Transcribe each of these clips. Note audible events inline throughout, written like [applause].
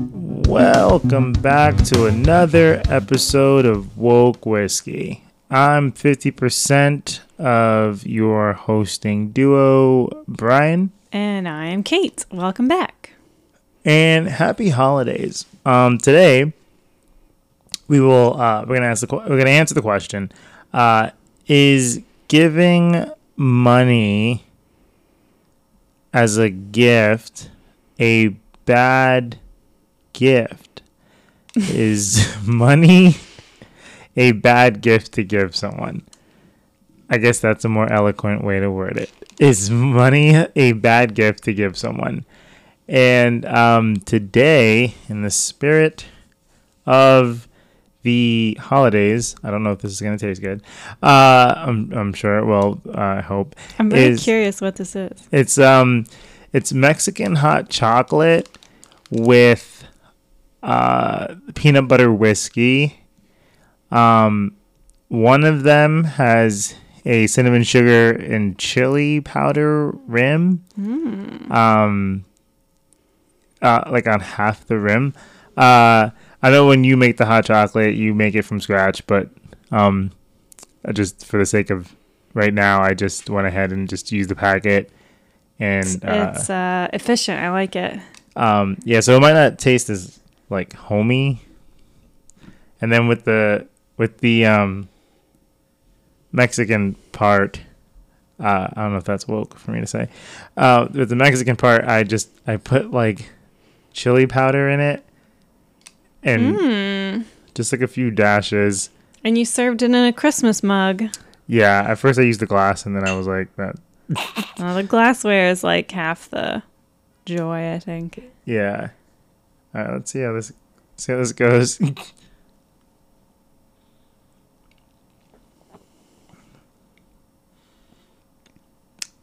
Welcome back to another episode of Woke Whiskey. I'm 50% of your hosting duo, Brian, And I am Kate. Welcome back. and happy holidays. Um, today we will uh, we're gonna ask the we're gonna answer the question: uh, Is giving money as a gift a bad gift? [laughs] Is money a bad gift to give someone? I guess that's a more eloquent way to word it. Is money a bad gift to give someone? And um, today, in the spirit of the holidays, I don't know if this is going to taste good. Uh, I'm, I'm sure it will. Uh, I hope I'm very Is- curious what this is. it's um, it's Mexican hot chocolate with uh, peanut butter whiskey. Um, one of them has a cinnamon sugar and chili powder rim. Um, uh, like on half the rim. Uh, I know when you make the hot chocolate, you make it from scratch, but um, I just for the sake of right now, I just went ahead and just used the packet. And uh, it's uh, efficient. I like it. um, yeah, so it might not taste as like homey. And then with the with the um, Mexican part, uh, I don't know if that's woke for me to say. Uh, with the Mexican part, I just I put like chili powder in it, and Mm. just like a few dashes. And you served it in a Christmas mug. Yeah, at first I used the glass, and then I was like that. [laughs] Well, the glassware is like half the joy, I think. Yeah. All right, let's see how this see how this goes. [laughs]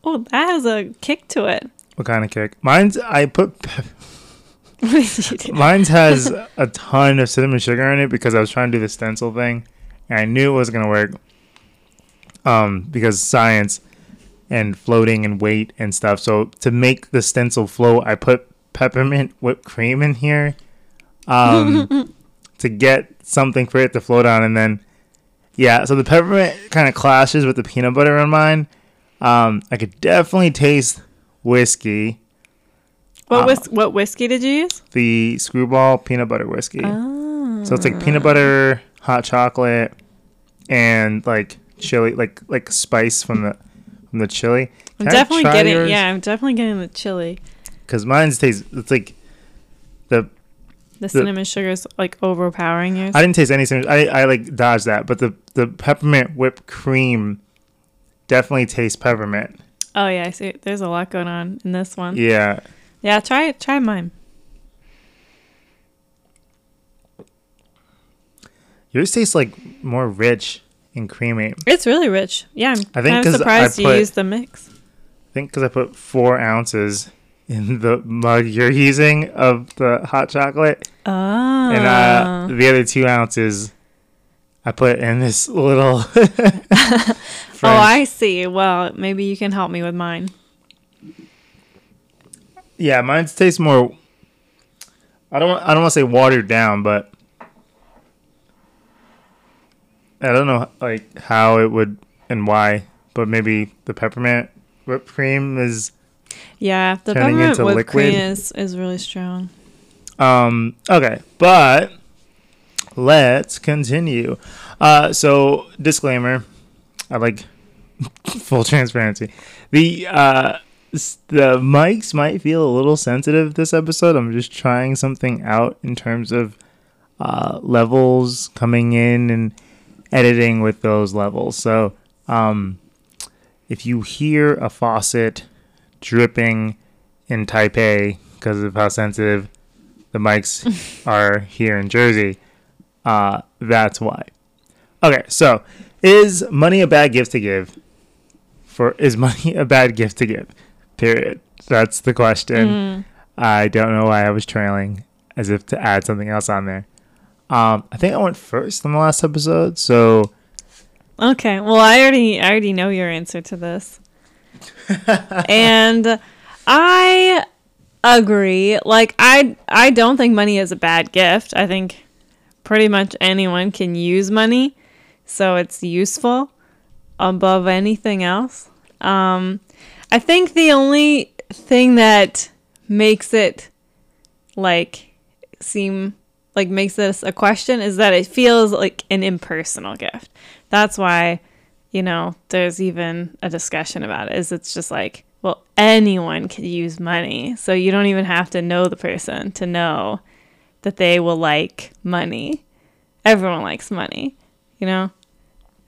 Oh, that has a kick to it. what kind of kick? Mine's I put pe- What did you do? [laughs] Mine's has a ton of cinnamon sugar in it because I was trying to do the stencil thing, and I knew it wasn't gonna work. Um, because science and floating and weight and stuff. So to make the stencil float, I put peppermint whipped cream in here, um, [laughs] to get something for it to float on, and then yeah. So the peppermint kind of clashes with the peanut butter in mine. Um, I could definitely taste whiskey. What, Uh, whis- what whiskey did you use? the Skrewball peanut butter whiskey. Oh. So it's like peanut butter, hot chocolate, and like chili, like like spice from the from the chili. I'm definitely getting, yours? yeah, I'm definitely getting the chili. Because mine's tastes. It's like the The cinnamon sugar's like overpowering yours. I didn't taste any cinnamon. I I like dodged that, but the the peppermint whipped cream definitely tastes peppermint. oh yeah, I see. There's a lot going on in this one. Yeah. Yeah, try it. Try mine. Yours tastes like more rich and creamy. It's really rich. Yeah, I'm I think kind of I surprised you used the mix. I think because I put four ounces in the mug you're using of the hot chocolate. Oh. and uh, the other two ounces I put in this little. [laughs] [laughs] oh, I see. Well, maybe you can help me with mine. Yeah, mine tastes more. I don't. I don't want to say watered down, but I don't know like how it would and why. But maybe the peppermint whipped cream is. Yeah, the peppermint whipped liquid. cream is, is really strong. Um. Okay, but let's continue. Uh. So disclaimer. I like [laughs] full transparency. The uh the mics might feel a little sensitive this episode. I'm just trying something out in terms of uh levels coming in and editing with those levels. So, um if you hear a faucet dripping in Taipei because of how sensitive the mics [laughs] are here in Jersey, uh that's why. Okay, so is money a bad gift to give? For is money a bad gift to give? Period. That's the question. Mm. I don't know why I was trailing as if to add something else on there. Um, I think I went first on the last episode, so Okay. Well, I already I already know your answer to this. [laughs] and I agree. Like I I don't think money is a bad gift. I think pretty much anyone can use money, so it's useful above anything else. Um I think the only thing that makes it like seem like makes this a question is that it feels like an impersonal gift. That's why, you know, there's even a discussion about it. Is it's just like, well, anyone could use money, so you don't even have to know the person to know that they will like money. Everyone likes money, you know.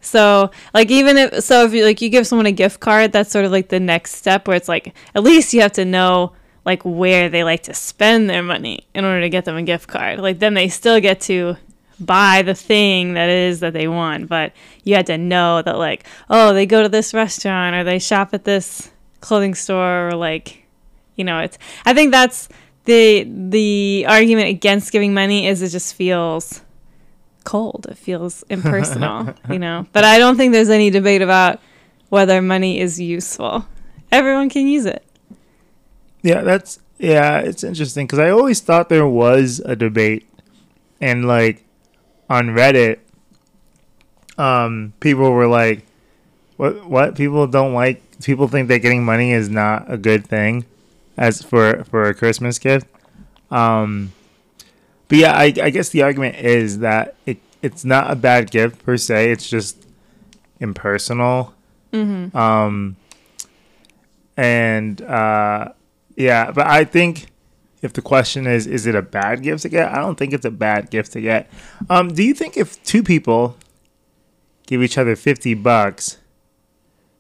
So, like, even if so, if you like you give someone a gift card, that's sort of like the next step where it's like at least you have to know like where they like to spend their money in order to get them a gift card. Like then they still get to buy the thing that is that they want, but you had to know that like, oh, they go to this restaurant or they shop at this clothing store or like you know, it's I think that's the the argument against giving money is it just feels cold. It feels [laughs] impersonal, you know. But I don't think there's any debate about whether money is useful. Everyone can use it. Yeah, that's yeah, it's interesting because I always thought there was a debate, and like on Reddit, um, people were like, "What? What? People don't like? People think that getting money is not a good thing, as for for a Christmas gift." Um, but yeah, I, I guess the argument is that it it's not a bad gift per se. It's just impersonal. Mm-hmm. Um, and uh, yeah, but I think if the question is, is it a bad gift to get? I don't think it's a bad gift to get. Um, do you think if two people give each other fifty bucks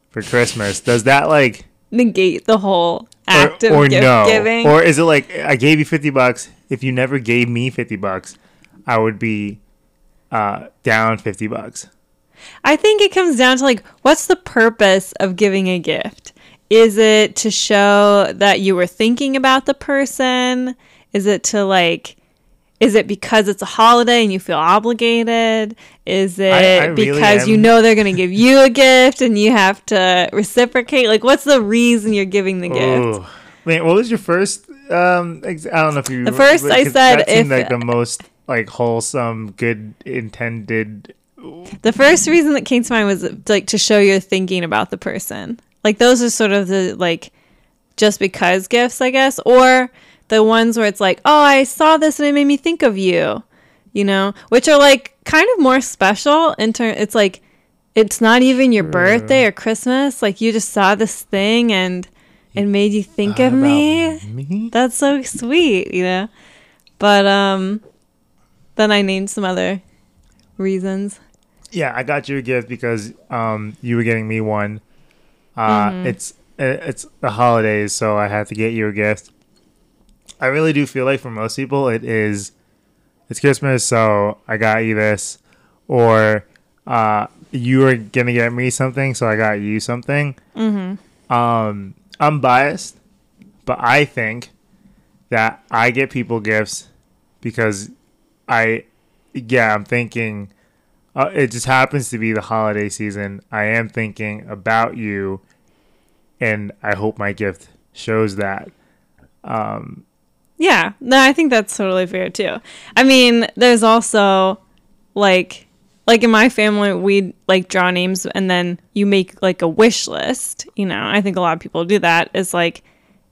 for Christmas, does that like Negate the whole or, or gift no, giving. or is it like I gave you fifty bucks? If you never gave me fifty bucks, I would be uh, down fifty bucks. I think it comes down to like, what's the purpose of giving a gift? Is it to show that you were thinking about the person? Is it to like, is it because it's a holiday and you feel obligated? Is it I really because you know they're going to give you a [laughs] gift and you have to reciprocate? Like, what's the reason you're giving the gift? Ooh. Wait, what was your first? Um, ex- I don't know if you. The first I said that seemed if- like the most like wholesome, good intended. The first reason that came to mind was like to show you're thinking about the person. Like those are sort of the like just because gifts, I guess, or the ones where it's like, "Oh, I saw this and it made me think of you." You know, which are like kind of more special in turn it's like it's not even your birthday or Christmas, like you just saw this thing and it made you think of me. me? That's so sweet, you know. But um then I named some other reasons. Yeah, I got you a gift because um you were getting me one. Uh, Mm-hmm. it's uh, it's the holidays, so I had to get you a gift. I really do feel like for most people it is it's Christmas, so I got you this, or uh, you were gonna get me something, so I got you something. Mhm. Um, I'm biased, but I think that I get people gifts because I, yeah, I'm thinking. Uh, it just happens to be the holiday season. I am thinking about you, and I hope my gift shows that. Um, Yeah, no, I think that's totally fair too. I mean, there's also like like in my family we like draw names and then you make like a wish list, you know. I think a lot of people do that. It's like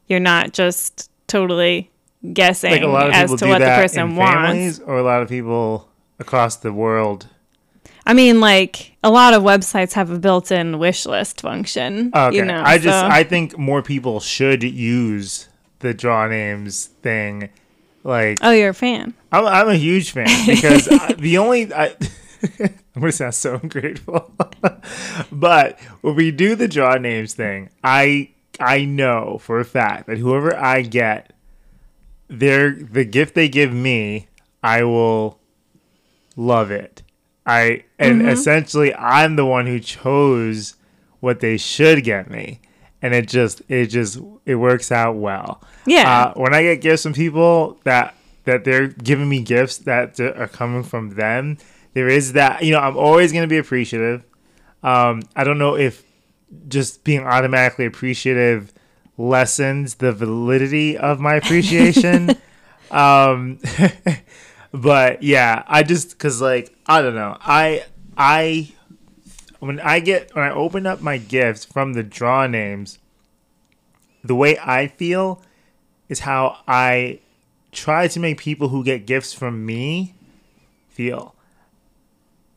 you're not just totally guessing like a lot of as people to do what the person in wants. families, or a lot of people across the world. I mean, like a lot of websites have a built-in wish list function. Okay, You know, I just so- I think more people should use the draw names thing. Like oh, you're a fan. I'm, I'm a huge fan [laughs] because I, the only I, [laughs] I'm gonna sound so ungrateful, [laughs] but when we do the draw names thing, I I know for a fact that whoever I get, their the gift they give me, I will love it. I and Mm-hmm. essentially I'm the one who chose what they should get me, and it just it just it works out well. Yeah. Uh, when I get gifts from people that that they're giving me gifts that are coming from them. There is that, you know, I'm always going to be appreciative. Um, I don't know if just being automatically appreciative lessens the validity of my appreciation. [laughs] um, [laughs] but yeah, I just cuz like I don't know. I I when I get when I open up my gifts from the draw names, the way I feel is how I try to make people who get gifts from me feel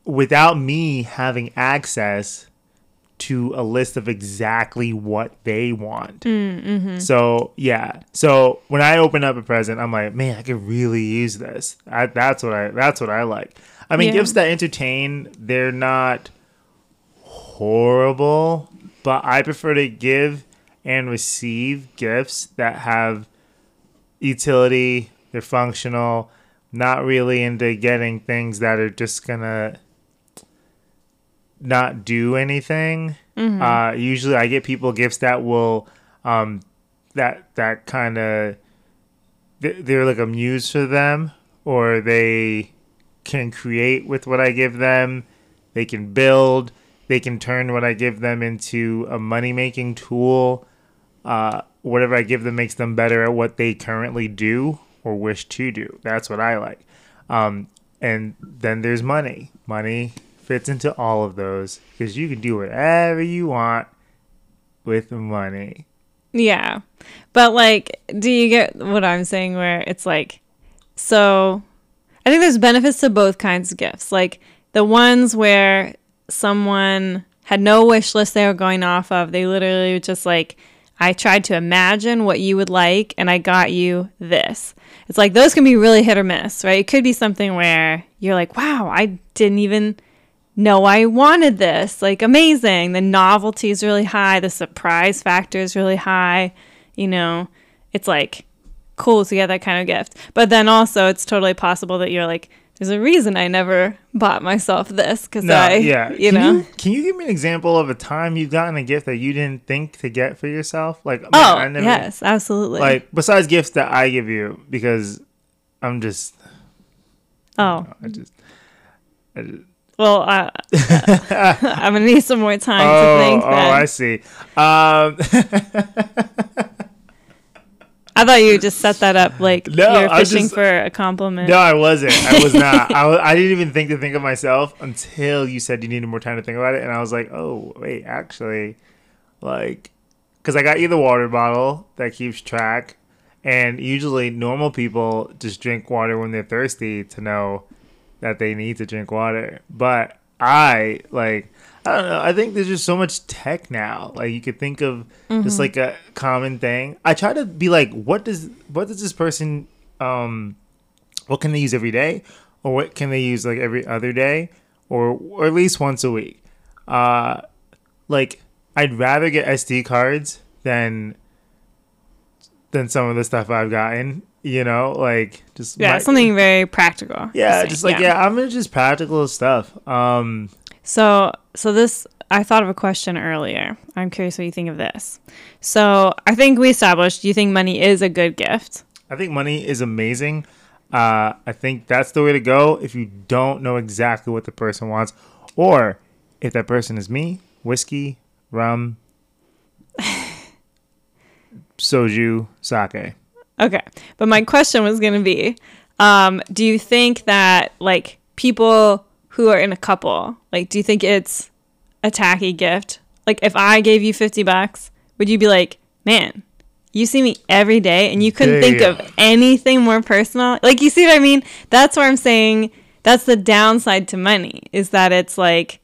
without me having access to a list of exactly what they want. Mm, mm-hmm. So yeah. So when I open up a present, I'm like, man, I could really use this. I, that's what I. That's what I like. I mean, Yeah. gifts that entertain, they're not horrible, but I prefer to give and receive gifts that have utility. They're functional. Not really into getting things that are just gonna not do anything. Uh, usually, I get people gifts that will, um, that that kind of, they're like a muse for them, or they can create with what I give them. They can build. They can turn what I give them into a money making tool. Uh, whatever I give them makes them better at what they currently do or wish to do. That's what I like. Um, and then there's money. Money fits into all of those because you can do whatever you want with money. Yeah. But like, do you get what I'm saying where it's like so I think there's benefits to both kinds of gifts. Like the ones where someone had no wish list they were going off of. They literally were just like I tried to imagine what you would like and I got you this. It's like those can be really hit or miss, right? It could be something where you're like, "Wow, I didn't even know I wanted this. Like amazing. The novelty is really high. The surprise factor is really high. You know, it's like cool to get that kind of gift. But then also, it's totally possible that you're like, there's a reason I never bought myself this because No, I, yeah. you can know. you, can you give me an example of a time you've gotten a gift that you didn't think to get for yourself? Like, man, oh, I never, yes, absolutely. Like, besides gifts that I give you, because I'm just, oh, I just, I just well, uh, [laughs] I'm gonna need some more time oh, to think. oh, then. I see. Um, [laughs] I thought you just set that up like No, you're fishing just- for a compliment. no, I wasn't. I was not. [laughs] I, I didn't even think to think of myself until you said you needed more time to think about it, and I was like, oh, wait, actually, like, because I got you the water bottle that keeps track, and usually normal people just drink water when they're thirsty to know that they need to drink water, but I like. I don't know. I think there's just so much tech now. Like you could think of just like a common thing. I try to be like, what does what does this person um what can they use every day or what can they use like every other day or, or at least once a week uh like i'd rather get sd cards than than some of the stuff i've gotten you know like just yeah, my- something very practical. yeah just like yeah. i'm into just practical stuff um So, so this, I thought of a question earlier. I'm curious what you think of this. So, I think we established you think money is a good gift. i think money is amazing uh i think that's the way to go if you don't know exactly what the person wants or if that person is me whiskey rum [laughs] soju sake Okay. But my question was going to be um, do you think that, like, people who are in a couple, like, do you think it's a tacky gift? Like, if I gave you 50 bucks, would you be like, man, you see me every day and you couldn't think of anything more personal? Like, you see what I mean? That's where I'm saying that's the downside to money is that it's like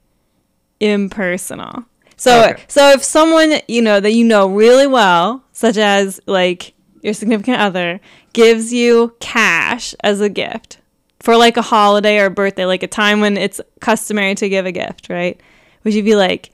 impersonal. So, Okay. so if someone you know that you know really well, such as like your significant other, gives you cash as a gift for like a holiday or a birthday, like a time when it's customary to give a gift, right? Would you be like,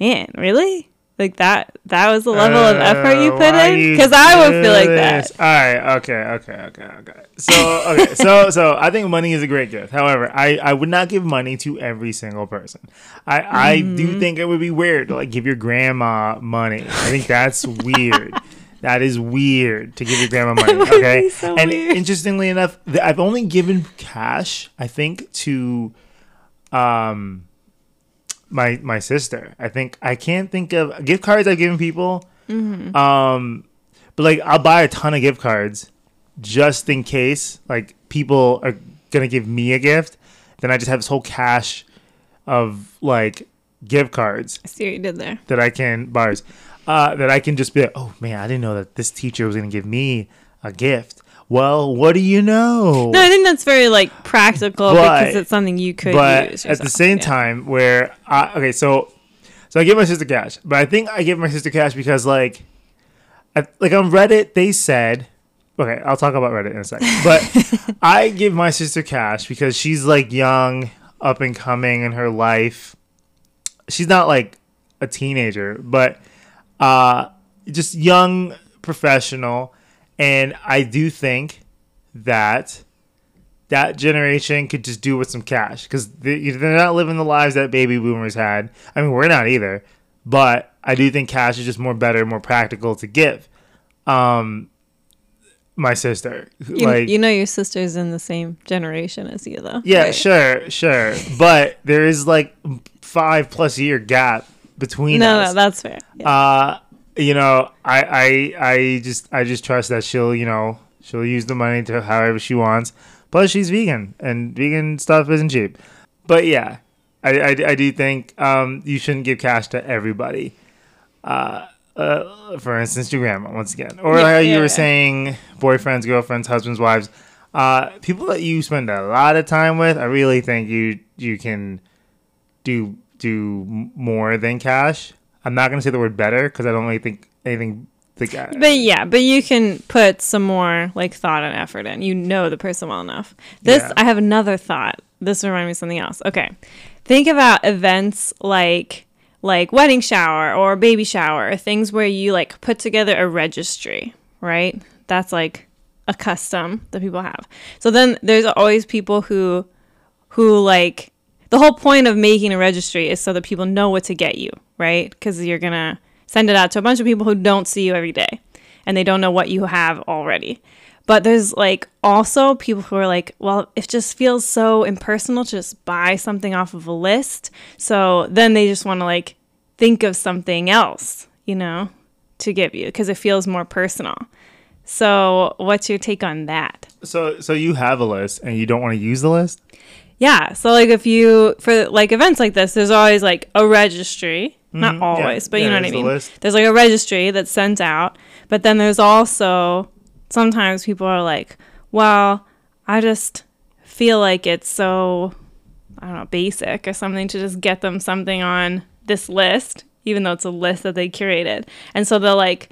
man, really? Like that? That was the level of effort you Uh, put in? Because I would feel like this? that. All right. Okay. Okay. Okay. Okay. So okay. so [laughs] so I think money is a great gift. However, I I would not give money to every single person. I I Mm-hmm. do think it would be weird to like give your grandma money. I think that's weird. [laughs] That is weird to give your grandma [laughs] money. Okay. so and weird. interestingly enough, I've only given cash, I think, to um my my sister. I think I can't think of gift cards I've given people. Mm-hmm. Um but like I'll buy a ton of gift cards just in case like people are gonna give me a gift. Then I just have this whole cache of like gift cards I see what you did there. that I can bars uh, that I can just be like, oh man, I didn't know that this teacher was gonna give me a gift. Well, what do you know? No, I think that's very like practical But- because it's something you could but use. at the same Yeah. time, where I, okay, so so I give my sister cash, but I think I give my sister cash because like, I, like on Reddit they said, okay, I'll talk about Reddit in a second, but [laughs] I give my sister cash because she's like young, up and coming in her life. She's not like a teenager, but uh, just young professional, and I do think that that generation could just do with some cash because they, they're not living the lives that baby boomers had. I mean, we're not either, but I do think cash is just more better, more practical to give. Um, my sister, You, like, you know your sister's in the same generation as you, though. yeah, right? sure, sure, but there is like five plus year gap between No, us. no, that's fair. Yeah. uh you know i i i just i just trust that she'll you know she'll use the money to however she wants plus she's vegan and vegan stuff isn't cheap but yeah i i, I do think um you shouldn't give cash to everybody uh uh, for instance, your grandma once again, or Yeah, how you yeah, were yeah. saying, boyfriends, girlfriends, husbands, wives, uh, people that you spend a lot of time with. I really think you you can do do more than cash. I'm not gonna say the word better because I don't really think anything. The guy, But yeah, but you can put some more like thought and effort in. You know the person well enough. This Yeah. I have another thought. This reminds me of something else. Okay. Think about events like like wedding shower or baby shower, things where you like put together a registry, right? That's like a custom that people have. So then there's always people who who like the whole point of making a registry is so that people know what to get you, right? Because you're gonna send it out to a bunch of people who don't see you every day and they don't know what you have already. But there's like also people who are like, well, it just feels so impersonal to just buy something off of a list. So then they just want to like think of something else, you know, to give you because it feels more personal. So what's your take on that? so so you have a list and you don't want to use the list. Yeah. So like if you for like events like this, there's always like a registry. Not Mhm. Yeah. always, but Yeah, you know what I the mean. list. There's like a registry that's sent out, but then there's also sometimes people are like, "Well, I just feel like it's so I don't know, basic or something to just get them something on this list, even though it's a list that they curated." And so they'll like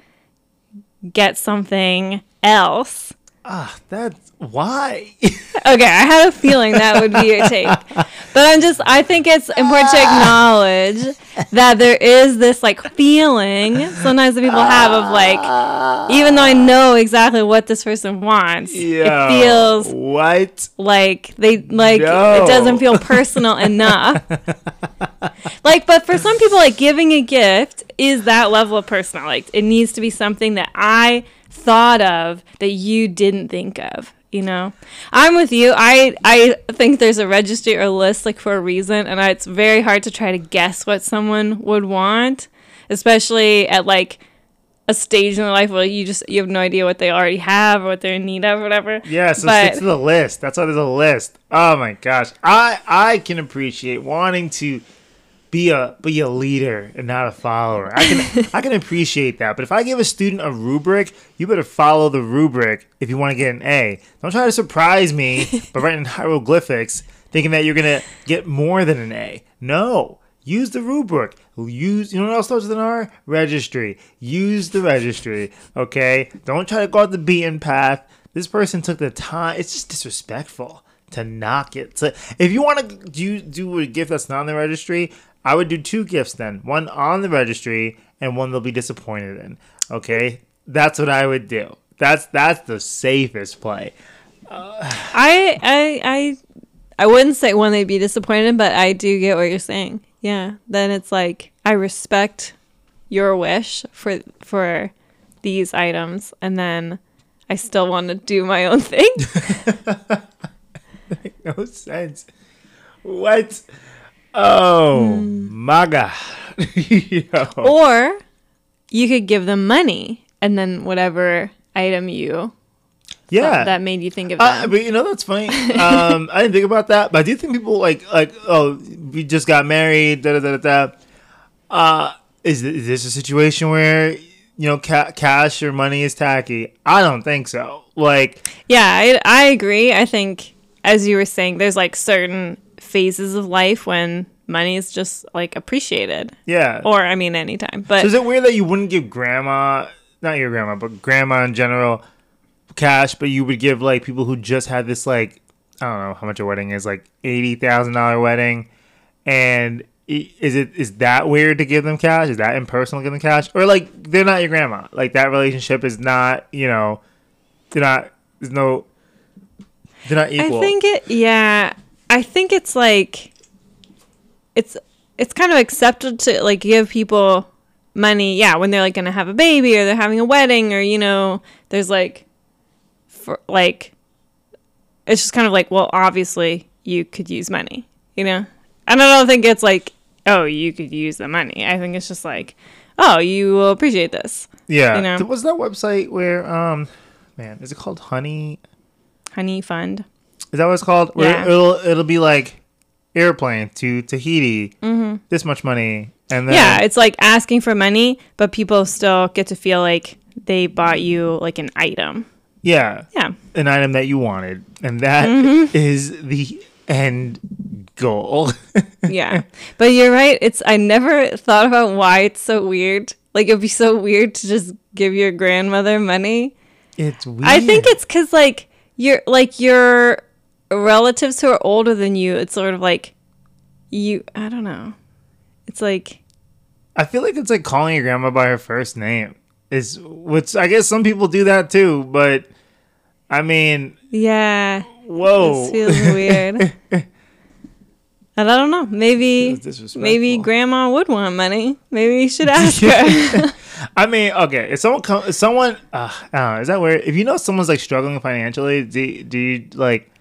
get something else Ah, that's why. [laughs] Okay, I had a feeling that would be your take. But I'm just I think it's important to acknowledge that there is this like feeling sometimes that people have of like even though I know exactly what this person wants, Yo, it feels what? like they like No. it doesn't feel [laughs] personal enough. Like but for some people like giving a gift is that level of personal. Like it needs to be something that I thought of that you didn't think of. You know, I'm with you. I I think there's a registry or list like for a reason, and I, it's very hard to try to guess what someone would want, especially at like a stage in their life where you just you have no idea what they already have or what they're in need of, or whatever. Yeah, so But- stick to the list. That's why there's a list. Oh my gosh, I I can appreciate wanting to be a be a leader and not a follower. I can [laughs] I can appreciate that. But if I give a student a rubric, you better follow the rubric if you want to get an A. Don't try to surprise me [laughs] by writing hieroglyphics, thinking that you're gonna get more than an A. No. Use the rubric. Use you know what else starts with an R? Registry. Use the registry. Okay? Don't try to go out the beaten path. This person took the time. It's just disrespectful to knock it. So if you want to do do a gift that's not on the registry, I would do two gifts then. One on the registry and one they'll be disappointed in. Okay? That's what I would do. That's that's the safest play. I I I I wouldn't say when they'd be disappointed, but I do get what you're saying. Yeah. Then it's like I respect your wish for for these items and then I still want to do my own thing. [laughs] no sense. What? Oh hmm. my [laughs] god. Or you could give them money and then whatever item you yeah. thought that made you think of Uh, but you know that's funny. [laughs] Um, I didn't think about that, but I do think people like like oh we just got married. Da da da da. da. Uh, is, is this a situation where you know ca- cash or money is tacky? I don't think so. Like Yeah, I, I agree. I think, as you were saying, there's like certain phases of life when money is just like appreciated. yeah. Or, I mean, anytime. But So is it weird that you wouldn't give grandma, not your grandma, but grandma in general, cash, but you would give like people who just had this like I don't know how much a wedding is, like eighty thousand dollar wedding, and is it is that weird to give them cash? Is that impersonal to give them cash, or like they're not your grandma? Like that relationship is not you know, they're not. There's no. They're not equal. I think it, yeah, I think it's like, it's, it's kind of accepted to like give people money, yeah, when they're like going to have a baby or they're having a wedding or, you know, there's like, for like, it's just kind of like, well, obviously you could use money, you know? And I don't think it's like, oh, you could use the money. I think it's just like, oh, you will appreciate this. yeah. you know. There was that website where um, man, is it called Honey? Honeyfund. Is that what it's called? Where Yeah. it'll it'll be like airplane to Tahiti, this much money, and then Mm-hmm. yeah, it's like asking for money, but people still get to feel like they bought you like an item. Yeah, Yeah. an item that you wanted, and that Mm-hmm. is the end goal. [laughs] Yeah. [laughs] but you're right. It's I never thought about why it's so weird. Like it'd be so weird to just give your grandmother money. it's weird. I think it's cuz like you're like your relatives who are older than you, it's sort of like you I don't know. It's like I feel like it's like calling your grandma by her first name. Is which I guess some people do that too, but I mean, yeah, whoa, this feels weird. And [laughs] I don't know. Maybe maybe grandma would want money. Maybe you should ask her. [laughs] I mean, okay, if someone come, if someone, uh, I don't know, is that weird? If you know someone's like struggling financially, do, do you like,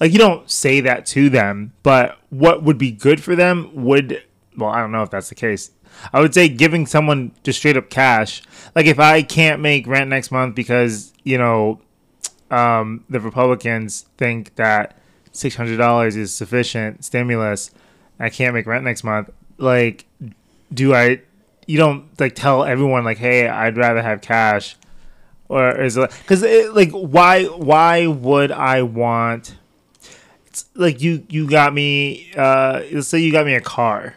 like you don't say that to them, but what would be good for them would, well, I don't know if that's the case. I would say giving someone just straight up cash. Like if I can't make rent next month because you know, um, the Republicans think that six hundred dollars is sufficient stimulus, I can't make rent next month. Like, do I? You don't like tell everyone like, hey, I'd rather have cash, or is it because like why why would I want? It's like you you got me. Uh, let's say you got me a car,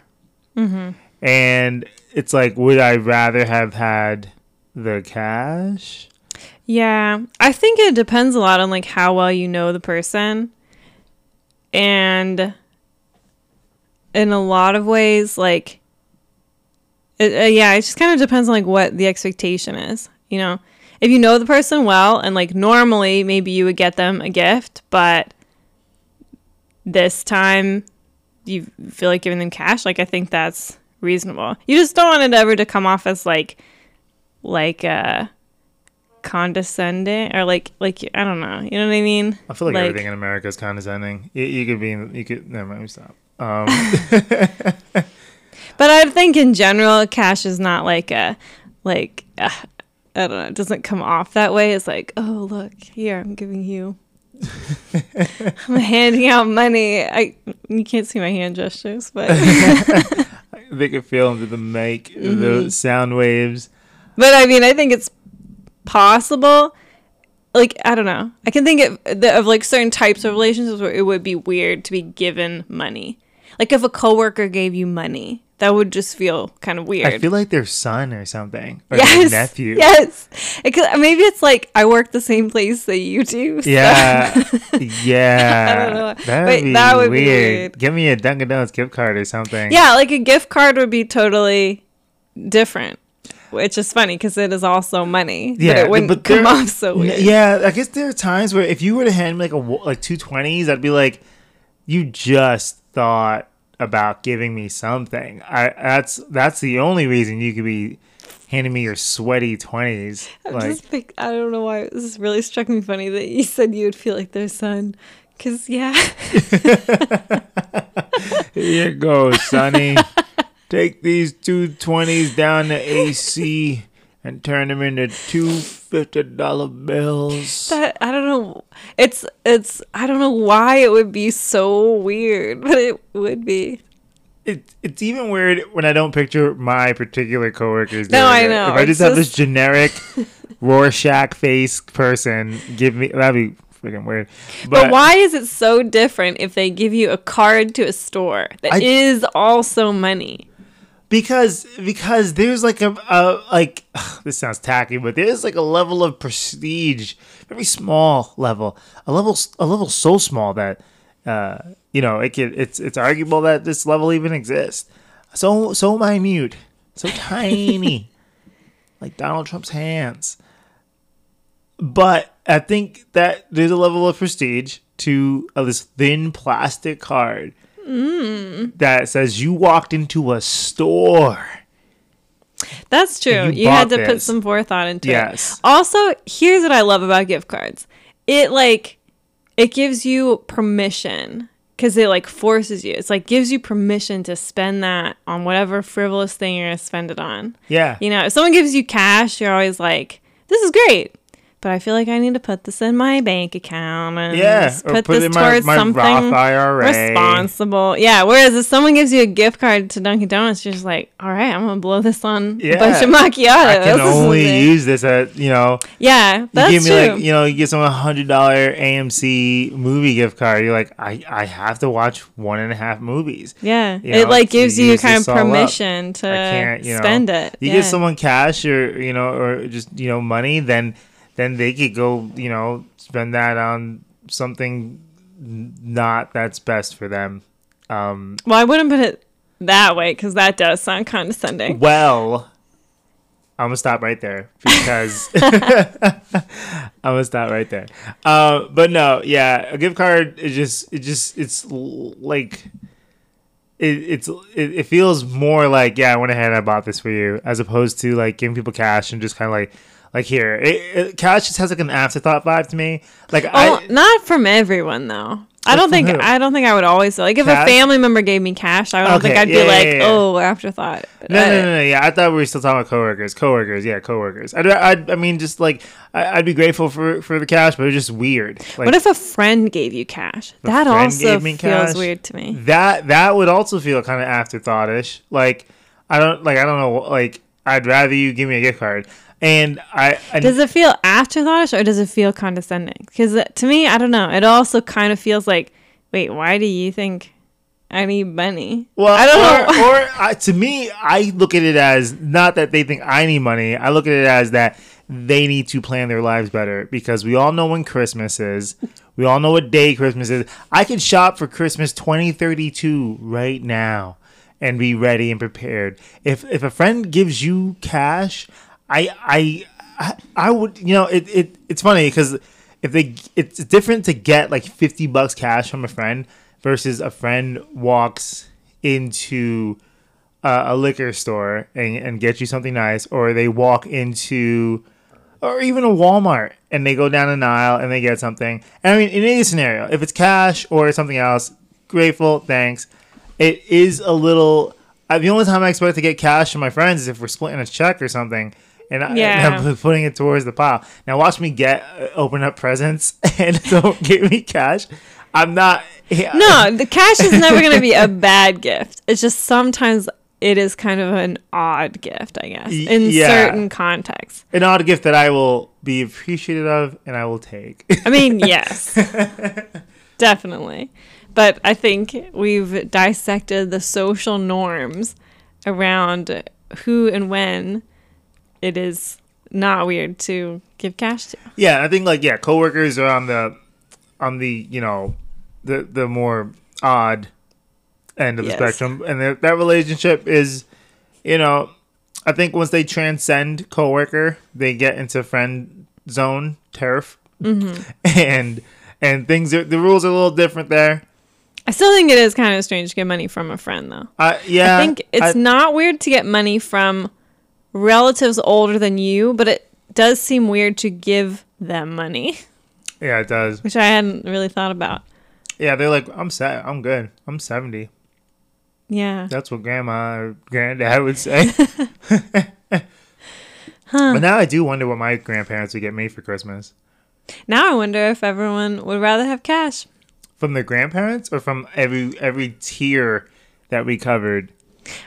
and it's like, would I rather have had the cash? Yeah, I think it depends a lot on like how well you know the person. And in a lot of ways like it, uh, yeah, it just kind of depends on like what the expectation is, you know. If you know the person well and like normally maybe you would get them a gift, but this time you feel like giving them cash, like I think that's reasonable. You just don't want it ever to come off as like like uh condescending or like like I don't know. You know what I mean? I feel like, everything in America is condescending. You, you could be, in, you could. Never mind. Stop. Um, [laughs] But I think in general, cash is not like a like uh, I don't know. It doesn't come off that way. It's like, oh look, here I'm giving you. [laughs] I'm handing out money. I you can't see my hand gestures, but [laughs] they could feel into the make Mm-hmm. the sound waves. but I mean, I think it's possible. Like I don't know. I can think of, the, of like certain types of relationships where it would be weird to be given money. Like if a coworker gave you money, that would just feel kind of weird. I feel like their son or something, or their nephew. Yes, it could, maybe it's like I work the same place that you do. so- Yeah, [laughs] yeah. I don't know. That'd Wait, be that would be weird. weird. Give me a Dunkin' Donuts gift card or something. yeah, like a gift card would be totally different, which is funny because it is also money. but it wouldn't come there- off so [laughs] weird. Yeah, I guess there are times where if you were to hand me like a like two twenties, I'd be like, you just thought about giving me something. I that's that's the only reason you could be handing me your sweaty twenties. [laughs] Like, just pic- I don't know why this really struck me funny that you [laughs] said you would feel like their son. Cause yeah, [laughs] here you go, Sonny. Take these two twenties down to AC and turn them into two fifty dollar bills. that I don't know. It's it's I don't know why it would be so weird, [laughs] but it would be. It, it's even weird when I don't picture my particular coworkers. No, I it. know. If I It's just have this generic [laughs] Rorschach face person, give me that'd be freaking weird. But, why is it so different if they give you a card to a store that is I- also money? Because because there's like a, a like [sighs] this sounds tacky but there's like a level of prestige very small level a level a level so small that uh you know it could it's it's arguable that this level even exists. So so minute so tiny [laughs] like donald trump's hands. But i think that there's a level of prestige to uh, this thin plastic card Mm. that says you walked into a store That's true. You You, had to put some forethought into Yes. it. Also, here's what I love about gift cards. It like it gives you permission because it like forces you. It's like gives you permission to spend that on whatever frivolous thing you're gonna spend it on. yeah You know, if someone gives you cash, you're always like, "This is great," but I feel like I need to put this in my bank account and Yeah, put, put this in my- towards my something Roth IRA. responsible. Yeah. Whereas if someone gives you a gift card to Dunkin' Donuts, you're just like, "All right, I'm gonna blow this on Yeah. a bunch of macchiatos." I can [laughs] only use this at you know. Yeah, that's You give me true. like you know you get someone a hundred dollar AMC movie gift card. You're like I I have to watch one and a half movies. yeah, you it know, like gives you kind of all up. permission to you know spend it. You yeah. give someone cash or you know or just you know money, then then they could go you know spend that on something not that's best for them. Um, well, I wouldn't put it that way because that does sound condescending. Well, I'm gonna stop right there because [laughs] [laughs] I'm gonna stop right there. Uh, but no, yeah, a gift card is just it just it's like it it's it, it feels more like yeah, I went ahead and I bought this for you as opposed to like giving people cash and just kind of like like here, it, it, cash just has like an afterthought vibe to me. Like Oh, I not from everyone though. I don't think who? I don't think I would always like if Cash? a family member gave me cash. I don't Okay, think I'd yeah, be like, yeah, yeah. oh, afterthought. But No, I- no, no, no. Yeah, I thought we were still talking about coworkers. Coworkers, yeah, coworkers. I'd, I'd, I mean, just like I, I'd be grateful for for the cash, but it's just weird. Like What if a friend gave you cash? That also feels cash? weird to me. that that would also feel kind of afterthoughtish. Like I don't like I don't know. Like I'd rather you give me a gift card, and I, I Does it feel afterthoughtish or does it feel condescending? Because uh, to me, I don't know. It also kind of feels like, wait, why do you think I need money? Well, I don't or, know. or [laughs] I, to me, I look at it as not that they think I need money. I look at it as that they need to plan their lives better because we all know when Christmas is. We all know what day Christmas is. I could shop for Christmas 2032 right now and be ready and prepared. If if a friend gives you cash, I I I, would you know it, it it's funny because if they it's different to get like 50 bucks cash from a friend versus a friend walks into uh, a liquor store and, and get you something nice or they walk into or even a Walmart and they go down an aisle and they get something. And I mean, in any scenario, if it's cash or something else, grateful, thanks. It is a little. Uh, the only time I expect to get cash from my friends is if we're splitting a check or something. And, I, Yeah. and I'm [laughs] putting it towards the pile. Now watch me get uh, open up presents [laughs] and [laughs] don't give me cash. I'm not. Yeah, No, the cash is never going to be a bad gift. It's just sometimes it is kind of an odd gift, I guess, in yeah. certain contexts. an odd gift that I will be appreciative of and I will take. I mean, yes, definitely. But I think we've dissected the social norms around who and when it is not weird to give cash to. Yeah, I think like yeah, coworkers are on the on the you know the the more odd end of the Yes. spectrum, and that that relationship is you know I think once they transcend coworker, they get into friend zone turf, Mm-hmm. [laughs] and and things are the rules are a little different there. I still think it is kind of strange to get money from a friend, though. Uh, yeah, I think it's I- not weird to get money from relatives older than you, but it does seem weird to give them money, Yeah, it does. which I hadn't really thought about. Yeah, they're like, I'm set. I'm good. I'm 70. Yeah. That's what grandma or granddad would say. [laughs] But now I do wonder what my grandparents would get me for Christmas. Now I wonder if everyone would rather have cash. From the grandparents or from every every tier that we covered?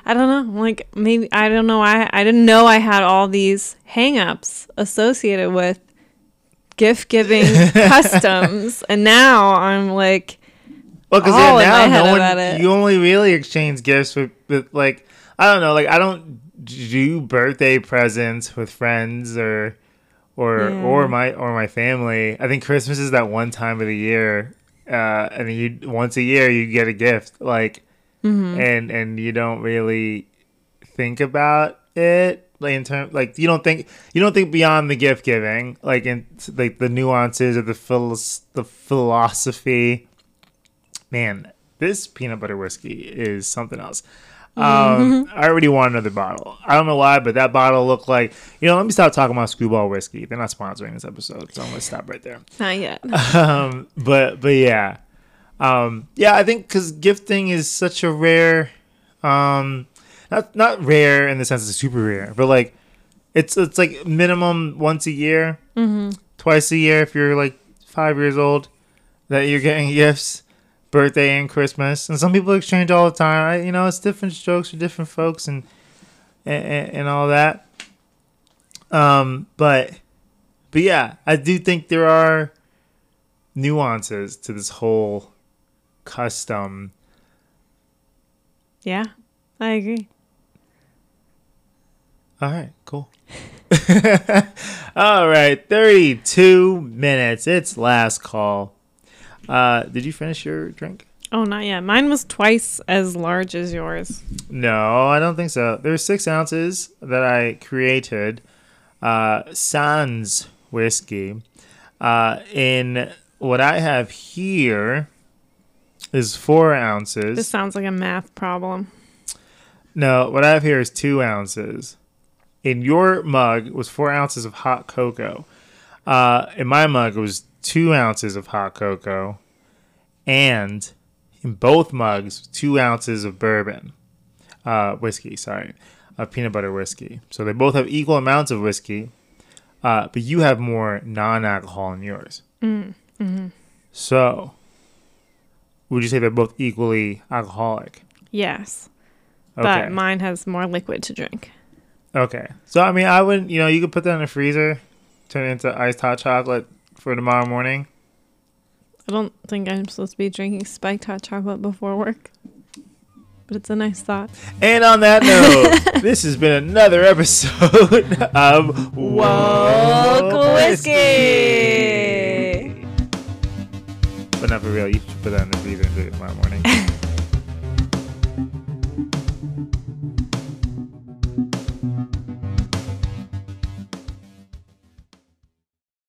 I don't know. Like maybe I don't know. I I didn't know I had all these hangups associated with gift giving [laughs] customs, and now I'm like, Well, because all in my yeah, now no one you only really exchange gifts with, with like I don't know, like I don't do birthday presents with friends or or Yeah. or my or my family. I think Christmas is that one time of the year, uh, and you once a year you get a gift, like, Mm-hmm. and and you don't really think about it. Like in terms like you don't think you don't think beyond the gift giving, like in like the nuances of the philos- the philosophy man, this peanut butter whiskey is something else. Um, I already want another bottle. I don't know why, but that bottle looked like you know. Let me stop talking about Skrewball whiskey. They're not sponsoring this episode, so I'm gonna stop right there. not yet. [laughs] Um, but but yeah, um, yeah. I think because gifting is such a rare, um, not not rare in the sense it's super rare, but like it's it's like minimum once a year, twice a year if you're like five years old that you're getting gifts, birthday and Christmas, and some people exchange all the time. I, you know, it's different strokes for different folks and and, and all that. Um, but but yeah, I do think there are nuances to this whole custom. yeah, I agree. All right, cool. [laughs] All right, 32 minutes. It's last call. Uh, did you finish your drink? Oh, not yet. Mine was twice as large as yours. No, I don't think so. There's six ounces that I created. Uh, Sans whiskey. Uh, in what I have here is four ounces. This sounds like a math problem. No, what I have here is two ounces. In your mug was four ounces of hot cocoa. Uh, in my mug, it was two ounces of hot cocoa, and in both mugs, two ounces of bourbon, uh, whiskey. Sorry, of peanut butter whiskey. So they both have equal amounts of whiskey, uh, but you have more non-alcohol in yours. Mm-hmm. So, would you say they're both equally alcoholic? Yes, Okay. but mine has more liquid to drink. Okay. So I mean, I would you know you could put that in the freezer, turn it into iced hot chocolate for tomorrow morning. I don't think I'm supposed to be drinking spiked hot chocolate before work, but it's a nice thought. And on that note, [laughs] this has been another episode [laughs] of Woke whiskey. But not for real. You should put that in